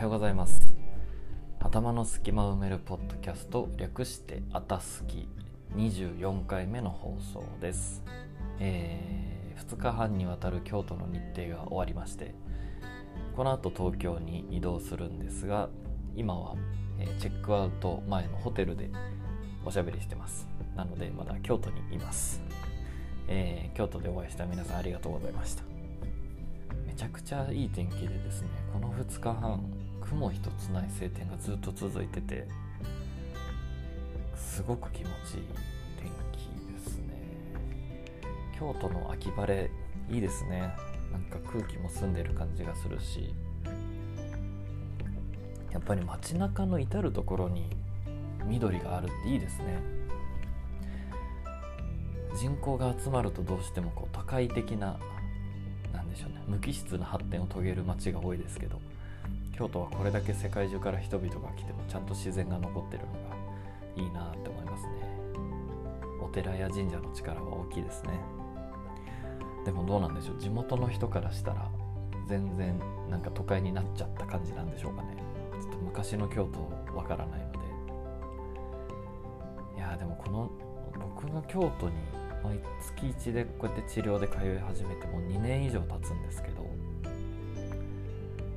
はようございます。頭の隙間を埋めるポッドキャスト略してあたすき24回目の放送です、えー2日半にわたる京都の日程が終わりましてこの後東京に移動するんですが今は、えチェックアウト前のホテルでおしゃべりしてます。なのでまだ京都にいます、えー京都でお会いした皆さんありがとうございました。めちゃくちゃいい天気でですねこの2日半雲一つない晴天がずっと続いててすごく気持ちいい天気ですね。京都の秋晴れいいですね。なんか空気も澄んでる感じがするしやっぱり街中の至る所に緑があるっていいですね。人口が集まるとどうしてもこう都会的ななんでしょうね無機質な発展を遂げる街が多いですけど京都はこれだけ世界中から人々が来てもちゃんと自然が残ってるのがいいなって思いますね。お寺や神社の力は大きいですね。でもどうなんでしょう。地元の人からしたら全然なんか都会になっちゃった感じなんでしょうかね。ちょっと昔の京都わからないので。いやでもこの僕が京都に毎月1でこうやって治療で通い始めてもう2年以上経つんですけど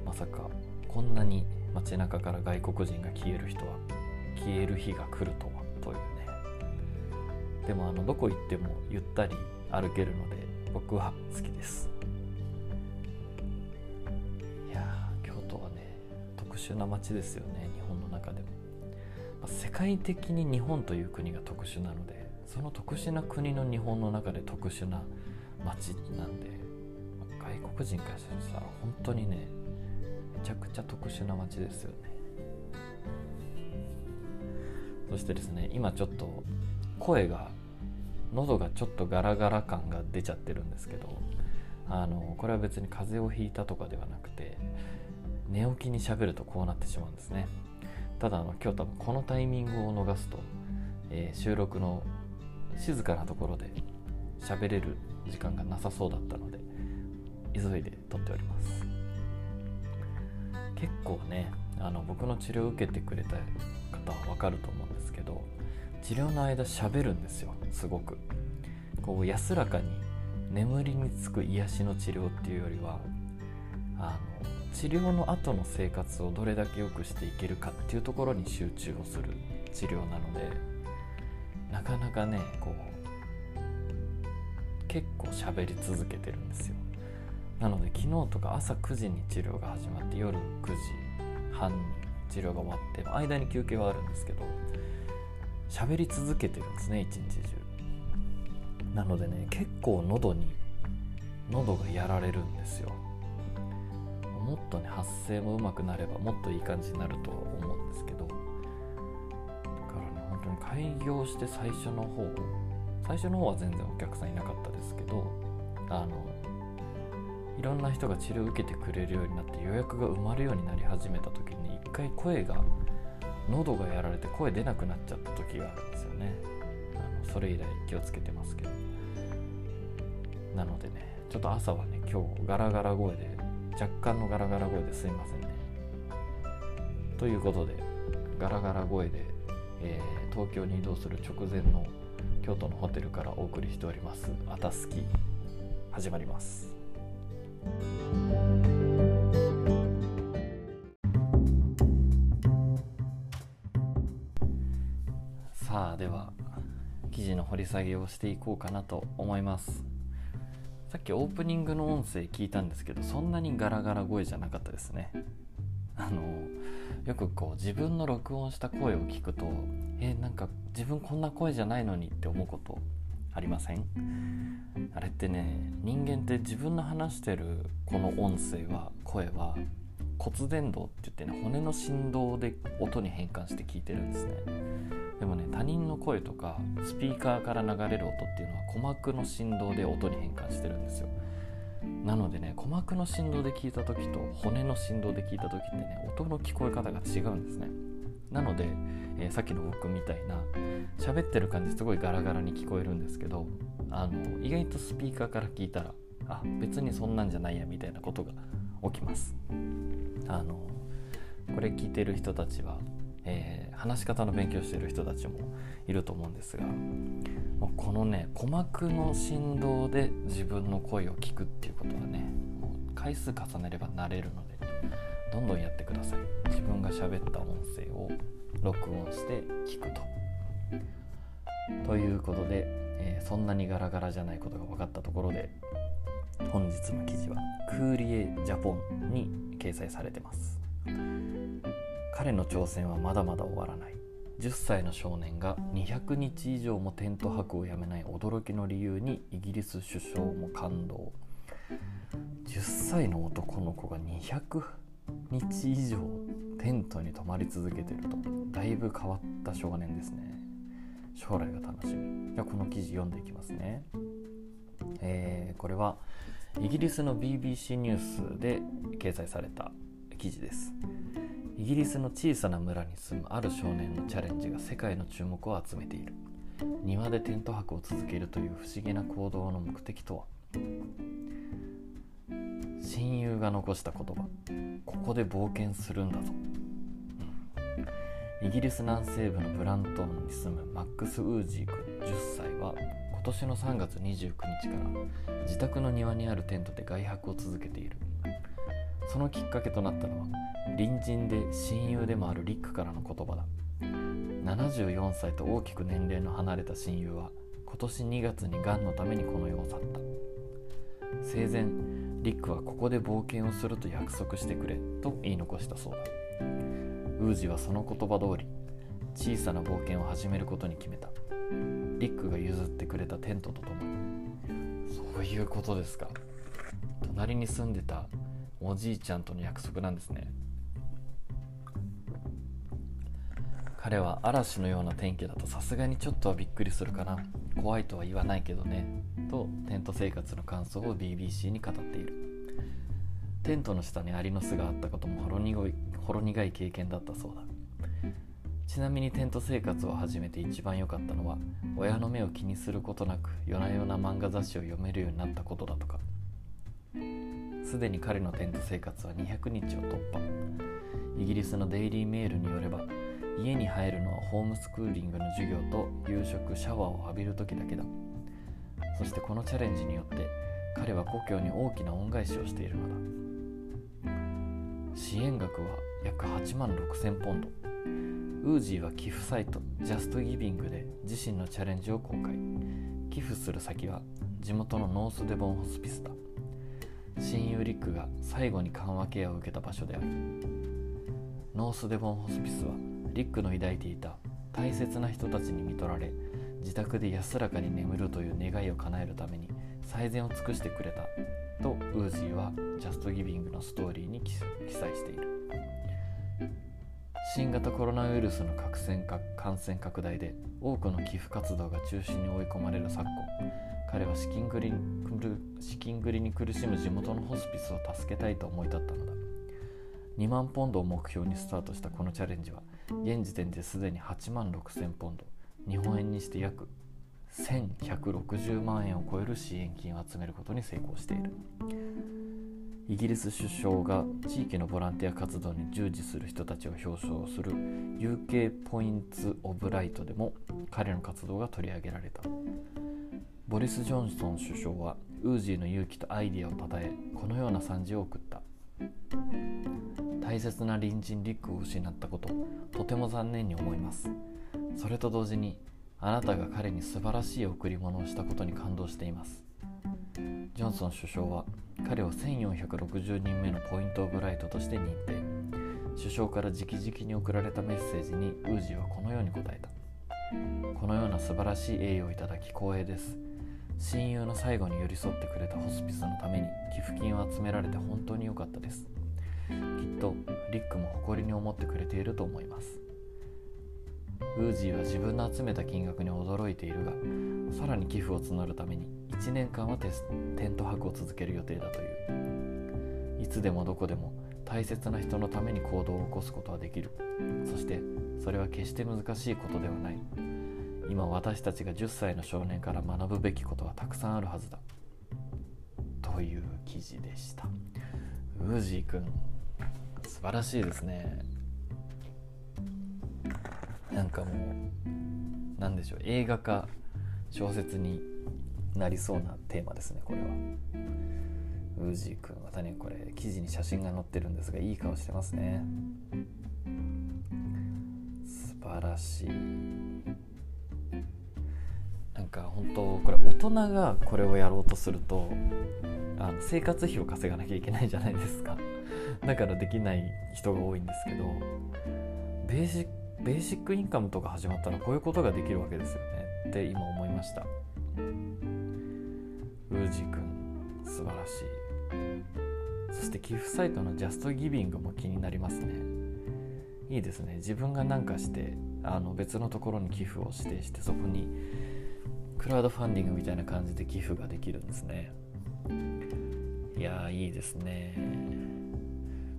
まさかこんなに街中から外国人が消える人は消える日が来るとはというね。でもあのどこ行ってもゆったり歩けるので僕は好きです。いや京都はね特殊な街ですよね日本の中でも、まあ世界的に日本という国が特殊なのでその特殊な国の日本の中で特殊な街なんで、まあ外国人からしたら本当にねちゃくちゃ特殊な街ですよね。そしてですね今ちょっと声が喉がちょっとガラガラ感が出ちゃってるんですけどあのこれは別に風邪をひいたとかではなくて寝起きに喋るとこうなってしまうんですね。ただあの今日多分このタイミングを逃すと、えー収録の静かなところで喋れる時間がなさそうだったので急いで撮っております。結構ねあの僕の治療を受けてくれた方は分かると思うんですけど治療の間喋るんですよすごく。こう安らかに眠りにつく癒しの治療っていうよりはあの治療の後の生活をどれだけ良くしていけるかっていうところに集中をする治療なのでなかなかねこう結構喋り続けてるんですよ。なので昨日とか朝9時に治療が始まって夜9時半に治療が終わって間に休憩はあるんですけど喋り続けてるんですね一日中。なのでね結構喉に喉がやられるんですよ。もっとね発声も上手くなればもっといい感じになるとは思うんですけど。だからね本当に開業して最初の方最初の方は全然お客さんいなかったですけどあのいろんな人が治療を受けてくれるようになって予約が埋まるようになり始めた時に一回声が喉がやられて声出なくなっちゃった時があるんですよね。あのそれ以来気をつけてますけど。なのでねちょっと朝はね今日ガラガラ声で若干のガラガラ声ですいませんね。ということでガラガラ声で、えー東京に移動する直前の京都のホテルからお送りしております「あたすき」始まります。さあでは記事の掘り下げをしていこうかなと思います。さっきオープニングの音声聞いたんですけどそんなにガラガラ声じゃなかったですね。あのよくこう自分の録音した声を聞くとえなんか自分こんな声じゃないのにって思うことありません？あれってね人間って自分の話してるこの音声は声は骨伝導って言ってね骨の振動で音に変換して聞いてるんですね。でもね他人の声とかスピーカーから流れる音っていうのは鼓膜の振動で音に変換してるんですよ。なのでね鼓膜の振動で聞いた時と骨の振動で聞いた時ってね音の聞こえ方が違うんですね。なので、えーさっきの僕みたいな喋ってる感じすごいガラガラに聞こえるんですけどあの意外とスピーカーから聞いたらあ別にそんなんじゃないやみたいなことが起きます。あのこれ聞いてる人たちは、えー、話し方の勉強してる人たちもいると思うんですがもうこのね鼓膜の振動で自分の声を聞くっていうことはねもう回数重ねれば慣れるのでどんどんやってください。自分が喋った音声を録音して聞くと。ということで、えー、そんなにガラガラじゃないことが分かったところで本日の記事はクーリエジャポンに掲載されてます。彼の挑戦はまだまだ終わらない。10歳の少年が200日以上もテント泊をやめない驚きの理由にイギリス首相も感動。10歳の男の子が200日以上テントに泊まり続けてるとだいぶ変わった少年ですね。将来が楽しみ。じゃあこの記事読んでいきますね。えー、これはイギリスの BBC ニュースで掲載された記事です。イギリスの小さな村に住むある少年のチャレンジが世界の注目を集めている。庭でテント泊を続けるという不思議な行動の目的とは？親友が残した言葉。ここで冒険するんだぞ、イギリス南西部のブラントンに住むマックス・ウージー君10歳は今年の3月29日から自宅の庭にあるテントで外泊を続けている。そのきっかけとなったのは隣人で親友でもあるリックからの言葉だ。74歳と大きく年齢の離れた親友は今年2月にがんのためにこの世を去った。生前リックはここで冒険をすると約束してくれと言い残したそうだ。ウージはその言葉通り小さな冒険を始めることに決めた。リックが譲ってくれたテントとともに。そういうことですか。隣に住んでたおじいちゃんとの約束なんですね。彼は嵐のような天気だとさすがにちょっとはびっくりするかな。怖いとは言わないけどね。とテント生活の感想を BBC に語っている。テントの下にアリの巣があったこともほろ苦い。ほろ苦い経験だったそうだ。ちなみにテント生活を始めて一番良かったのは親の目を気にすることなく夜な夜な漫画雑誌を読めるようになったことだとか。すでに彼のテント生活は200日を突破。イギリスのデイリーメールによれば家に入るのはホームスクーリングの授業と夕食シャワーを浴びる時だけだ。そしてこのチャレンジによって彼は故郷に大きな恩返しをしているのだ。支援額は約8万6000ポンド。ウージーは寄付サイトジャストギビングで自身のチャレンジを公開。寄付する先は地元のノースデボンホスピスだ親友リックが最後に緩和ケアを受けた場所である。ノースデボンホスピスはリックの抱いていた大切な人たちに見取られ自宅で安らかに眠るという願いを叶えるために最善を尽くしてくれたとウージーはジャストギビングのストーリーに記載している。新型コロナウイルスの感染拡大で多くの寄付活動が中心に追い込まれる昨今彼は資金繰り資金繰りに苦しむ地元のホスピスを助けたいと思い立ったのだ。2万ポンドを目標にスタートしたこのチャレンジは現時点ですでに8万6000ポンド。日本円にして約1160万円を超える支援金を集めることに成功している。イギリス首相が地域のボランティア活動に従事する人たちを表彰する UK ポインツ・オブ・ライトでも彼の活動が取り上げられた。ボリス・ジョンソン首相はウージーの勇気とアイディアをたたえこのような賛辞を送った。大切な隣人リックを失ったこととても残念に思います。それと同時にあなたが彼に素晴らしい贈り物をしたことに感動しています。ジョンソン首相は彼を1460人目のポイント・オブ・ライトとして認定。首相から直々に送られたメッセージにウージーはこのように答えた。このような素晴らしい栄誉をいただき光栄です。親友の最後に寄り添ってくれたホスピスのために寄付金を集められて本当に良かったです。きっとリックも誇りに思ってくれていると思います。ウージーは自分の集めた金額に驚いているがさらに寄付を募るために1年間はテント泊を続ける予定だという。いつでもどこでも大切な人のために行動を起こすことはできる。そしてそれは決して難しいことではない。今私たちが10歳の少年から学ぶべきことはたくさんあるはずだ。という記事でした。ウージーくん素晴らしいですね。なんかもうなんでしょう。映画化小説になりそうなテーマですねこれは。ウージーくんまたねこれ記事に写真が載ってるんですがいい顔してますね。素晴らしい。なんか本当これ大人がこれをやろうとするとあの生活費を稼がなきゃいけないじゃないですか。だからできない人が多いんですけどベーシックベーシックインカムとか始まったらこういうことができるわけですよね。って今思いました。ウージーくん素晴らしい。そして寄付サイトのジャストギビングも気になりますね。いいですね。自分が何かしてあの別のところに寄付を指定してそこにクラウドファンディングみたいな感じで寄付ができるんですね。いやーいいですね。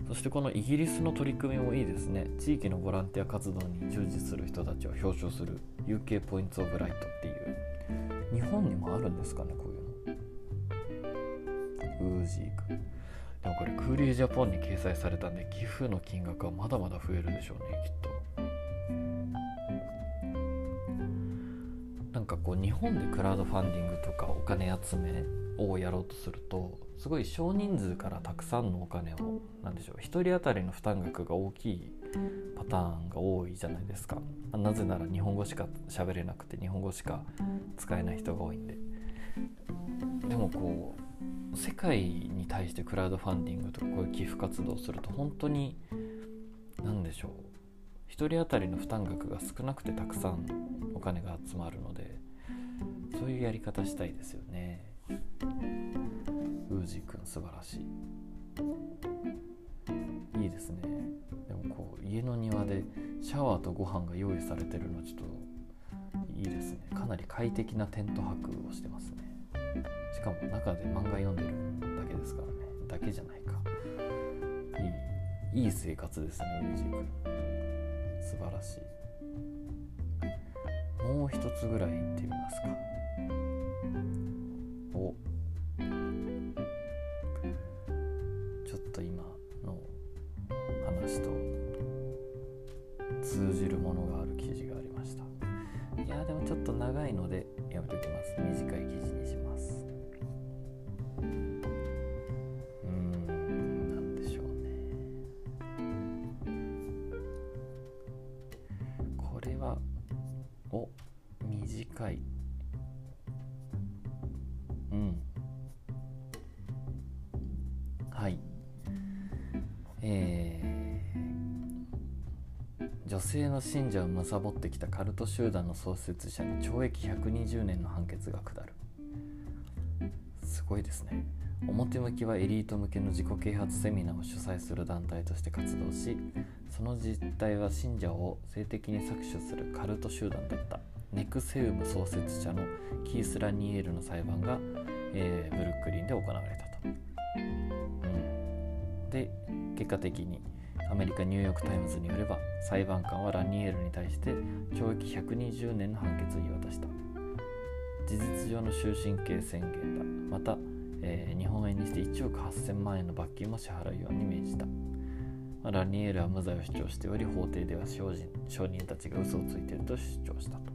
そしてこのイギリスの取り組みもいいですね。地域のボランティア活動に従事する人たちを表彰する UK ポイントオブライトっていう日本にもあるんですかねこういうのウージークでもこれクーリージャポンに掲載されたんで寄付の金額はまだまだ増えるでしょうねきっと。なんかこう日本でクラウドファンディングとかお金集めをやろうとするとすごい少人数からたくさんのお金を何でしょう1人当たりの負担額が大きいパターンが多いじゃないですか。なぜなら日本語しか喋れなくて日本語しか使えない人が多いんで。でもこう世界に対してクラウドファンディングとかこういう寄付活動をすると本当に何でしょう。1人当たりの負担額が少なくてたくさんお金が集まるのでそういうやり方したいですよね。ウージーくん素晴らしい。いいですね。でもこう家の庭でシャワーとご飯が用意されてるのちょっといいですね。かなり快適なテント泊をしてますね。しかも中で漫画読んでるだけですからね。だけじゃないか。いいいい生活ですねウージーくん素晴らしい。もう一つぐらい行ってみますか。女性の信者を貪ってきたカルト集団の創設者に懲役120年の判決が下る。すごいですね。表向きはエリート向けの自己啓発セミナーを主催する団体として活動しその実態は信者を性的に搾取するカルト集団だった。ネクセウム創設者のキース・ラニエールの裁判が、えー、ブルックリンで行われたと。うん、で結果的にアメリカニューヨーク・タイムズによれば裁判官はラニエルに対して懲役120年の判決を言い渡した。事実上の終身刑宣言だ。また、えー、日本円にして1億8000万円の罰金も支払うように命じた。ラニエルは無罪を主張しており法廷では証人証人たちが嘘をついていると主張したと。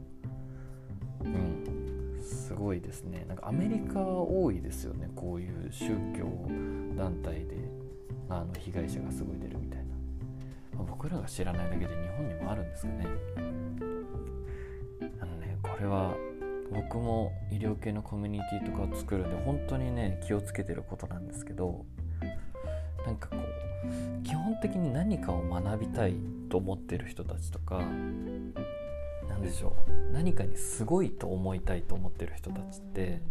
うん。すごいですね。なんかアメリカは多いですよね。こういう宗教団体であの被害者がすごい出るみたいな、僕らが知らないだけで日本にもあるんですかね。あのねこれは僕も医療系のコミュニティとかを作るんで本当にね気をつけてることなんですけどなんかこう基本的に何かを学びたいと思ってる人たちとか何でしょう何かにすごいと思いたいと思ってる人たちって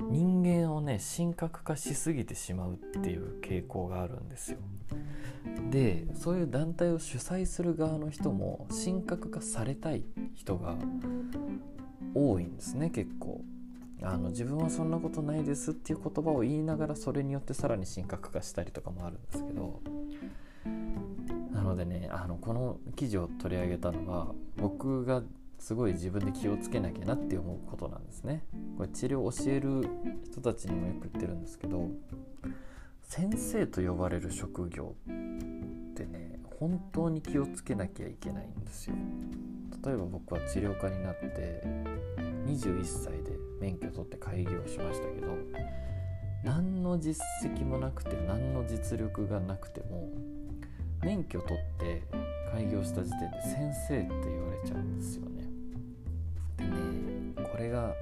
人間をね神格化しすぎてしまうっていう傾向があるんですよ。でそういう団体を主催する側の人も神格化されたい人が多いんですね結構。あの自分はそんなことないですっていう言葉を言いながらそれによってさらに神格化したりとかもあるんですけどなのでねあのこの記事を取り上げたのは僕がすごい自分で気をつけなきゃなって思うことなんですね。これ治療を教える人たちにもよく言ってるんですけど先生と呼ばれる職業ってね本当に気をつけなきゃいけないんですよ。例えば僕は治療家になって21歳で免許取って開業しましたけど何の実績もなくて何の実力がなくても免許取って開業した時点で先生って言われちゃうんですよね。でねこれが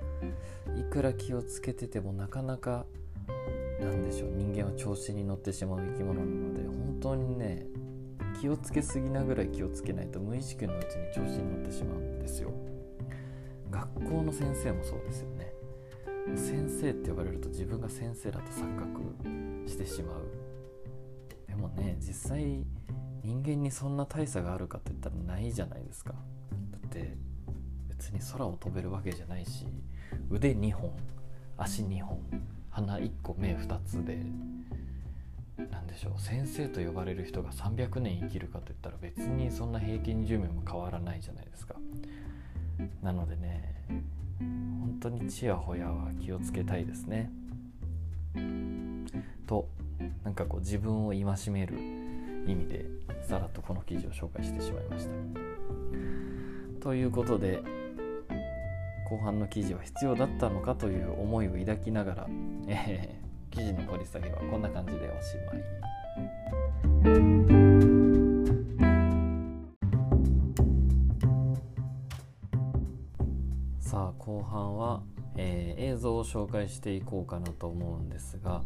いくら気をつけててもなかなかなんでしょう人間は調子に乗ってしまう生き物なので本当にね気をつけすぎなぐらい気をつけないと無意識のうちに調子に乗ってしまうんですよ。学校の先生もそうですよね。先生って呼ばれると自分が先生だと錯覚してしまう。でもね実際人間にそんな大差があるかって言ったらないじゃないですか。だって別に空を飛べるわけじゃないし腕2本足2本鼻1個目2つで何でしょう先生と呼ばれる人が300年生きるかといったら別にそんな平均寿命も変わらないじゃないですか。なのでね本当にちやほやは気をつけたいですね。となんかこう自分を戒める意味でさらっとこの記事を紹介してしまいました。ということで後半の記事は必要だったのかという思いを抱きながら、えー、記事の掘り下げはこんな感じでおしまい。さあ後半は、えー、映像を紹介していこうかなと思うんですが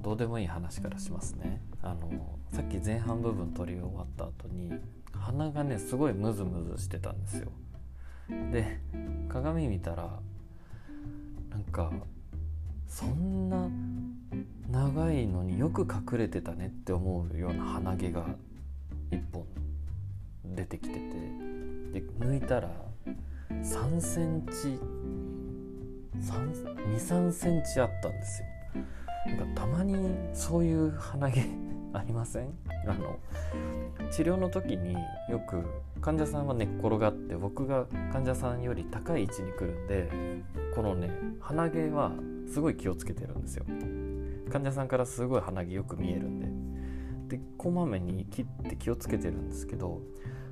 どうでもいい話からしますねあのさっき前半部分撮り終わった後に鼻がねすごいムズムズしてたんですよで鏡見たらなんかそんな長いのによく隠れてたねって思うような鼻毛が1本出てきててで抜いたら3センチ23センチあったんですよ。なんかたまにそういう鼻毛ありません？あの治療の時によく患者さんは寝っ転がって僕が患者さんより高い位置に来るんでこのね鼻毛はすごい気をつけてるんですよ。患者さんからすごい鼻毛よく見えるんで。でこまめに切って気をつけてるんですけど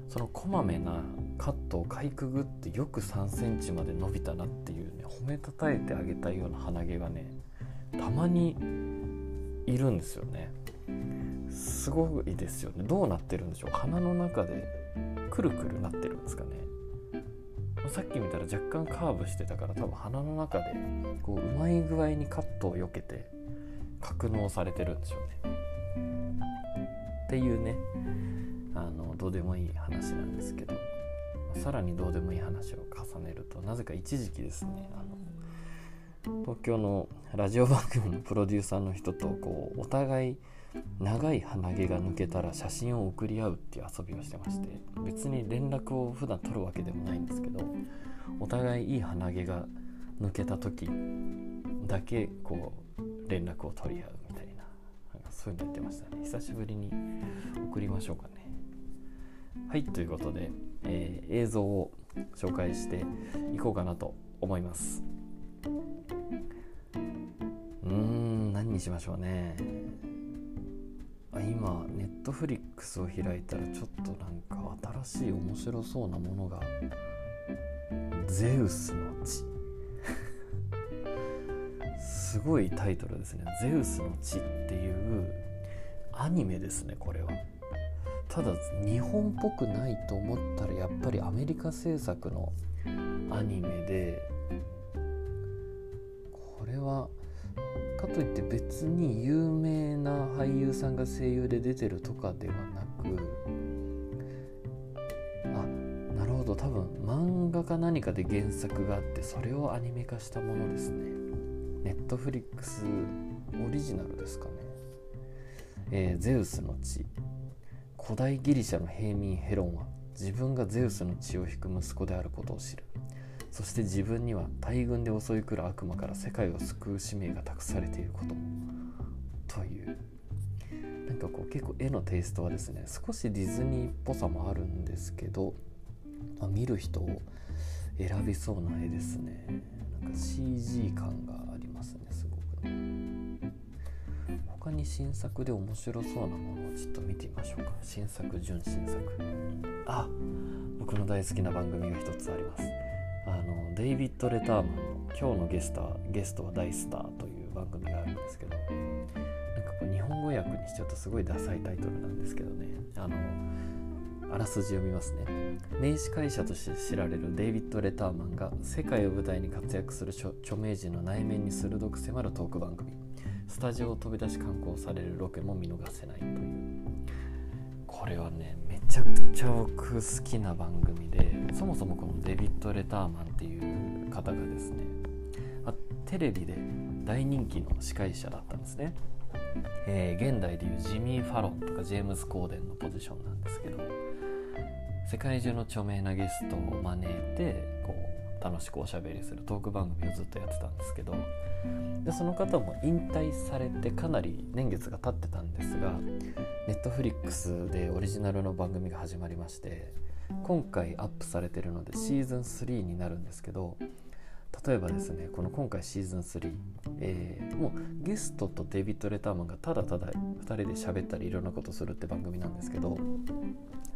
そのこまめなカットをかいくぐってよく3センチまで伸びたなっていうね褒めたたえてあげたいような鼻毛がねたまにいるんですよね。すごいですよね。どうなってるんでしょう。鼻の中でくるくるなってるんですかね。さっき見たら若干カーブしてたから多分鼻の中でこううまい具合にカットを避けて格納されてるんでしょうね。っていうね。あのどうでもいい話なんですけど。さらにどうでもいい話を重ねるとなぜか一時期ですね。あの東京のラジオ番組のプロデューサーの人とこうお互い長い鼻毛が抜けたら写真を送り合うっていう遊びをしてまして別に連絡を普段取るわけでもないんですけどお互いいい鼻毛が抜けた時だけこう連絡を取り合うみたいなそういうのやってましたね。久しぶりに送りましょうかね。はいということで、えー、映像を紹介していこうかなと思います。うーん何にしましょうね。あ今ネットフリックスを開いたらちょっとなんか新しい面白そうなものがゼウスの血すごいタイトルですね。ゼウスの血っていうアニメですねこれは。ただ日本っぽくないと思ったらやっぱりアメリカ制作のアニメでこれはかといって別に有名な俳優さんが声優で出てるとかではなくあなるほど。多分漫画か何かで原作があってそれをアニメ化したものですね。ネットフリックスオリジナルですかね、えー、ゼウスの血。古代ギリシャの平民ヘロンは自分がゼウスの血を引く息子であることを知る。そして自分には大軍で襲い来る悪魔から世界を救う使命が託されていることという。なんかこう結構絵のテイストはですね少しディズニーっぽさもあるんですけど、まあ、見る人を選びそうな絵ですね。なんか CG 感がありますねすごくね。他他に新作で面白そうなものをちょっと見てみましょうか。新作純新作。あ僕の大好きな番組が一つあります。あのデイビッド・レターマンの「今日のゲストはゲストは大スター」という番組があるんですけどなんかこう日本語訳にしちゃうとすごいダサいタイトルなんですけどね。あのあらすじを見ますね。名司会者として知られるデイビッド・レターマンが世界を舞台に活躍する著名人の内面に鋭く迫るトーク番組。スタジオを飛び出し観光されるロケも見逃せないという。これはねちゃくちゃ僕好きな番組でそもそもこのデビッド・レターマンっていう方がですねテレビで大人気の司会者だったんですね、えー、現代でいうジミー・ファロンとかジェームズ・コーデンのポジションなんですけど世界中の著名なゲストを招いて楽しくおしゃべりするトーク番組をずっとやってたんですけどでその方も引退されてかなり年月が経ってたんですがネットフリックスでオリジナルの番組が始まりまして今回アップされてるのでシーズン3になるんですけど例えばですねこの今回シーズン3、えー、もうゲストとデビッド・レターマンがただただ2人で喋ったりいろんなことするって番組なんですけど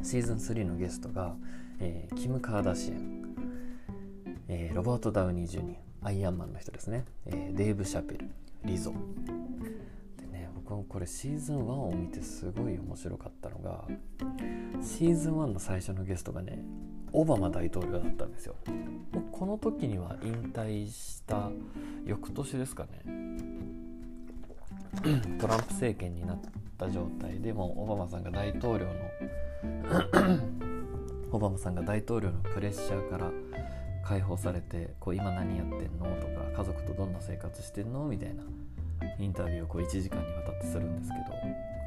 シーズン3のゲストが、えー、キム・カーダシアン、えー、ロバート・ダウニー・ジュニアアイアンマンの人ですね、えデーブ・シャペルリゾ。でね僕もこれシーズン1を見てすごい面白かったのがシーズン1の最初のゲストがねオバマ大統領だったんですよ。この時には引退した翌年ですかね。トランプ政権になった状態でもオバマさんが大統領の オバマさんが大統領のプレッシャーから解放されてこう今何やってんの？とか家族とどんな生活してんの？みたいなインタビューをこう1時間にわたってするんですけど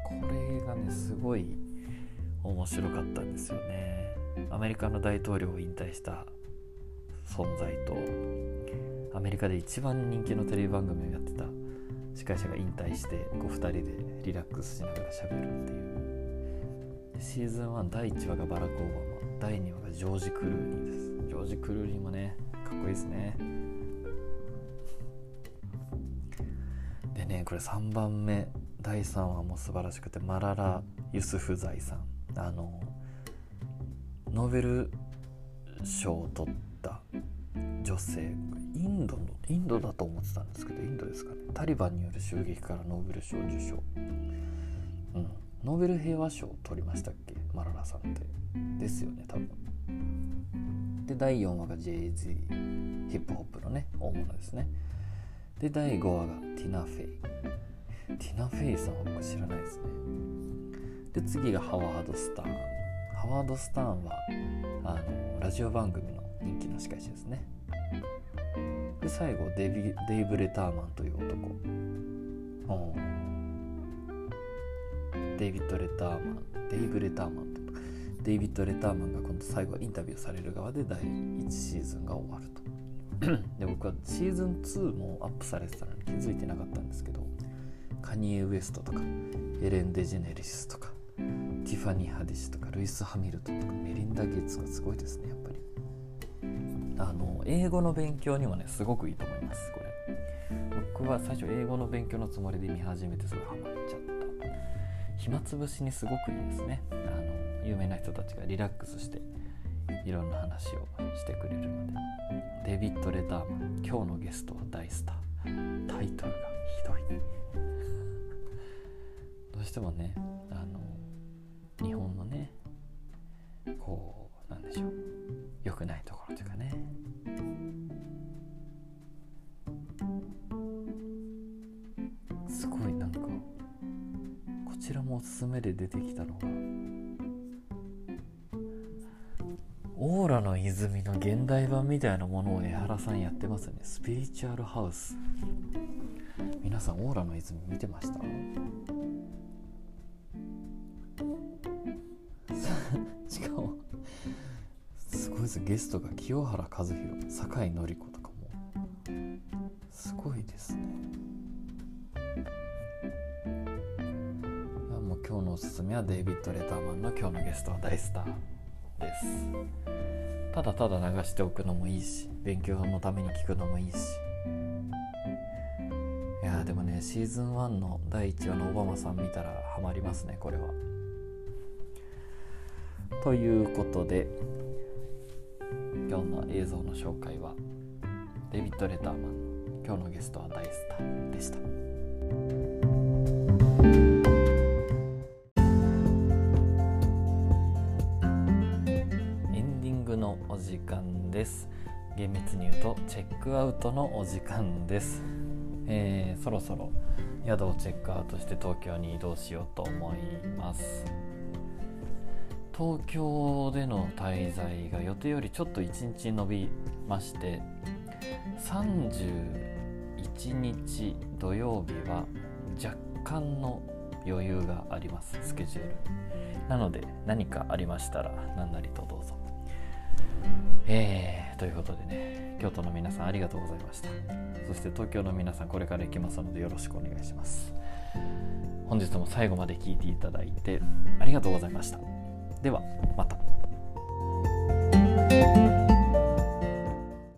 これがねすごい面白かったんですよね。アメリカの大統領を引退した存在とアメリカで一番人気のテレビ番組をやってた司会者が引退してこう2人でリラックスしながら喋るっていう。シーズン1第1話がバラク・オバ第2話がジョージ・クルーニーです。ジョージ・クルーニーもねかっこいいですね。でねこれ3番目。第3話も素晴らしくてマララ・ユスフザイさん。あのノーベル賞を取った女性。インドのインドだと思ってたんですけどインドですかね。タリバンによる襲撃からノーベル賞受賞、うん、ノーベル平和賞を取りましたっけ？マララさんってですよね多分。で第4話が JZ ヒップホップのね大物ですね。で第5話がティナ・フェイ。ティナ・フェイさんは僕知らないですね。で次がハワード・スター。ンハワード・スターンはあのラジオ番組の人気の司会者ですね。で最後デビデイブ・レターマンという男。デイビッド・レターマン。デイブ・レターマンとデイビッド・レターマンが今度最後インタビューされる側で第1シーズンが終わると。で僕はシーズン2もアップされてたのに気づいてなかったんですけどカニエ・ウエストとかエレン・デジェネリスとかティファニー・ハディシとかルイス・ハミルトンとかメリンダ・ゲイツがすごいですねやっぱり。あの英語の勉強にもねすごくいいと思いますこれ。僕は最初英語の勉強のつもりで見始めてすごいハマっちゃった暇つぶしにすごくいいですね。あの有名な人たちがリラックスしていろんな話をしてくれるので。デビッド・レターマン今日のゲストは大スター。タイトルがひどい。どうしてもね出てきたのがオーラの泉の現代版みたいなものを江原さんやってますよね。スピリチュアルハウス。皆さんオーラの泉見てました？ずゲストが清原和博酒井紀子はデイビッド・レターマンの今日のゲストは大スターですただただ流しておくのもいいし勉強のために聞くのもいいしいややでもねシーズン1の第1話のオバマさん見たらハマりますねこれは。ということで今日の映像の紹介はデビッド・レターマンの「今日のゲストは大スター」でした。グのお時間です。厳密に言うとチェックアウトのお時間です。えー、そろそろ宿をチェックアウトして東京に移動しようと思います東京での滞在が予定よりちょっと1日延びまして31日土曜日は若干の余裕がありますスケジュールなので何かありましたら何なりとどうぞえー、ということでね京都の皆さんありがとうございました。そして東京の皆さんこれから行きますのでよろしくお願いします。本日も最後まで聴いていただいてありがとうございました。ではまた。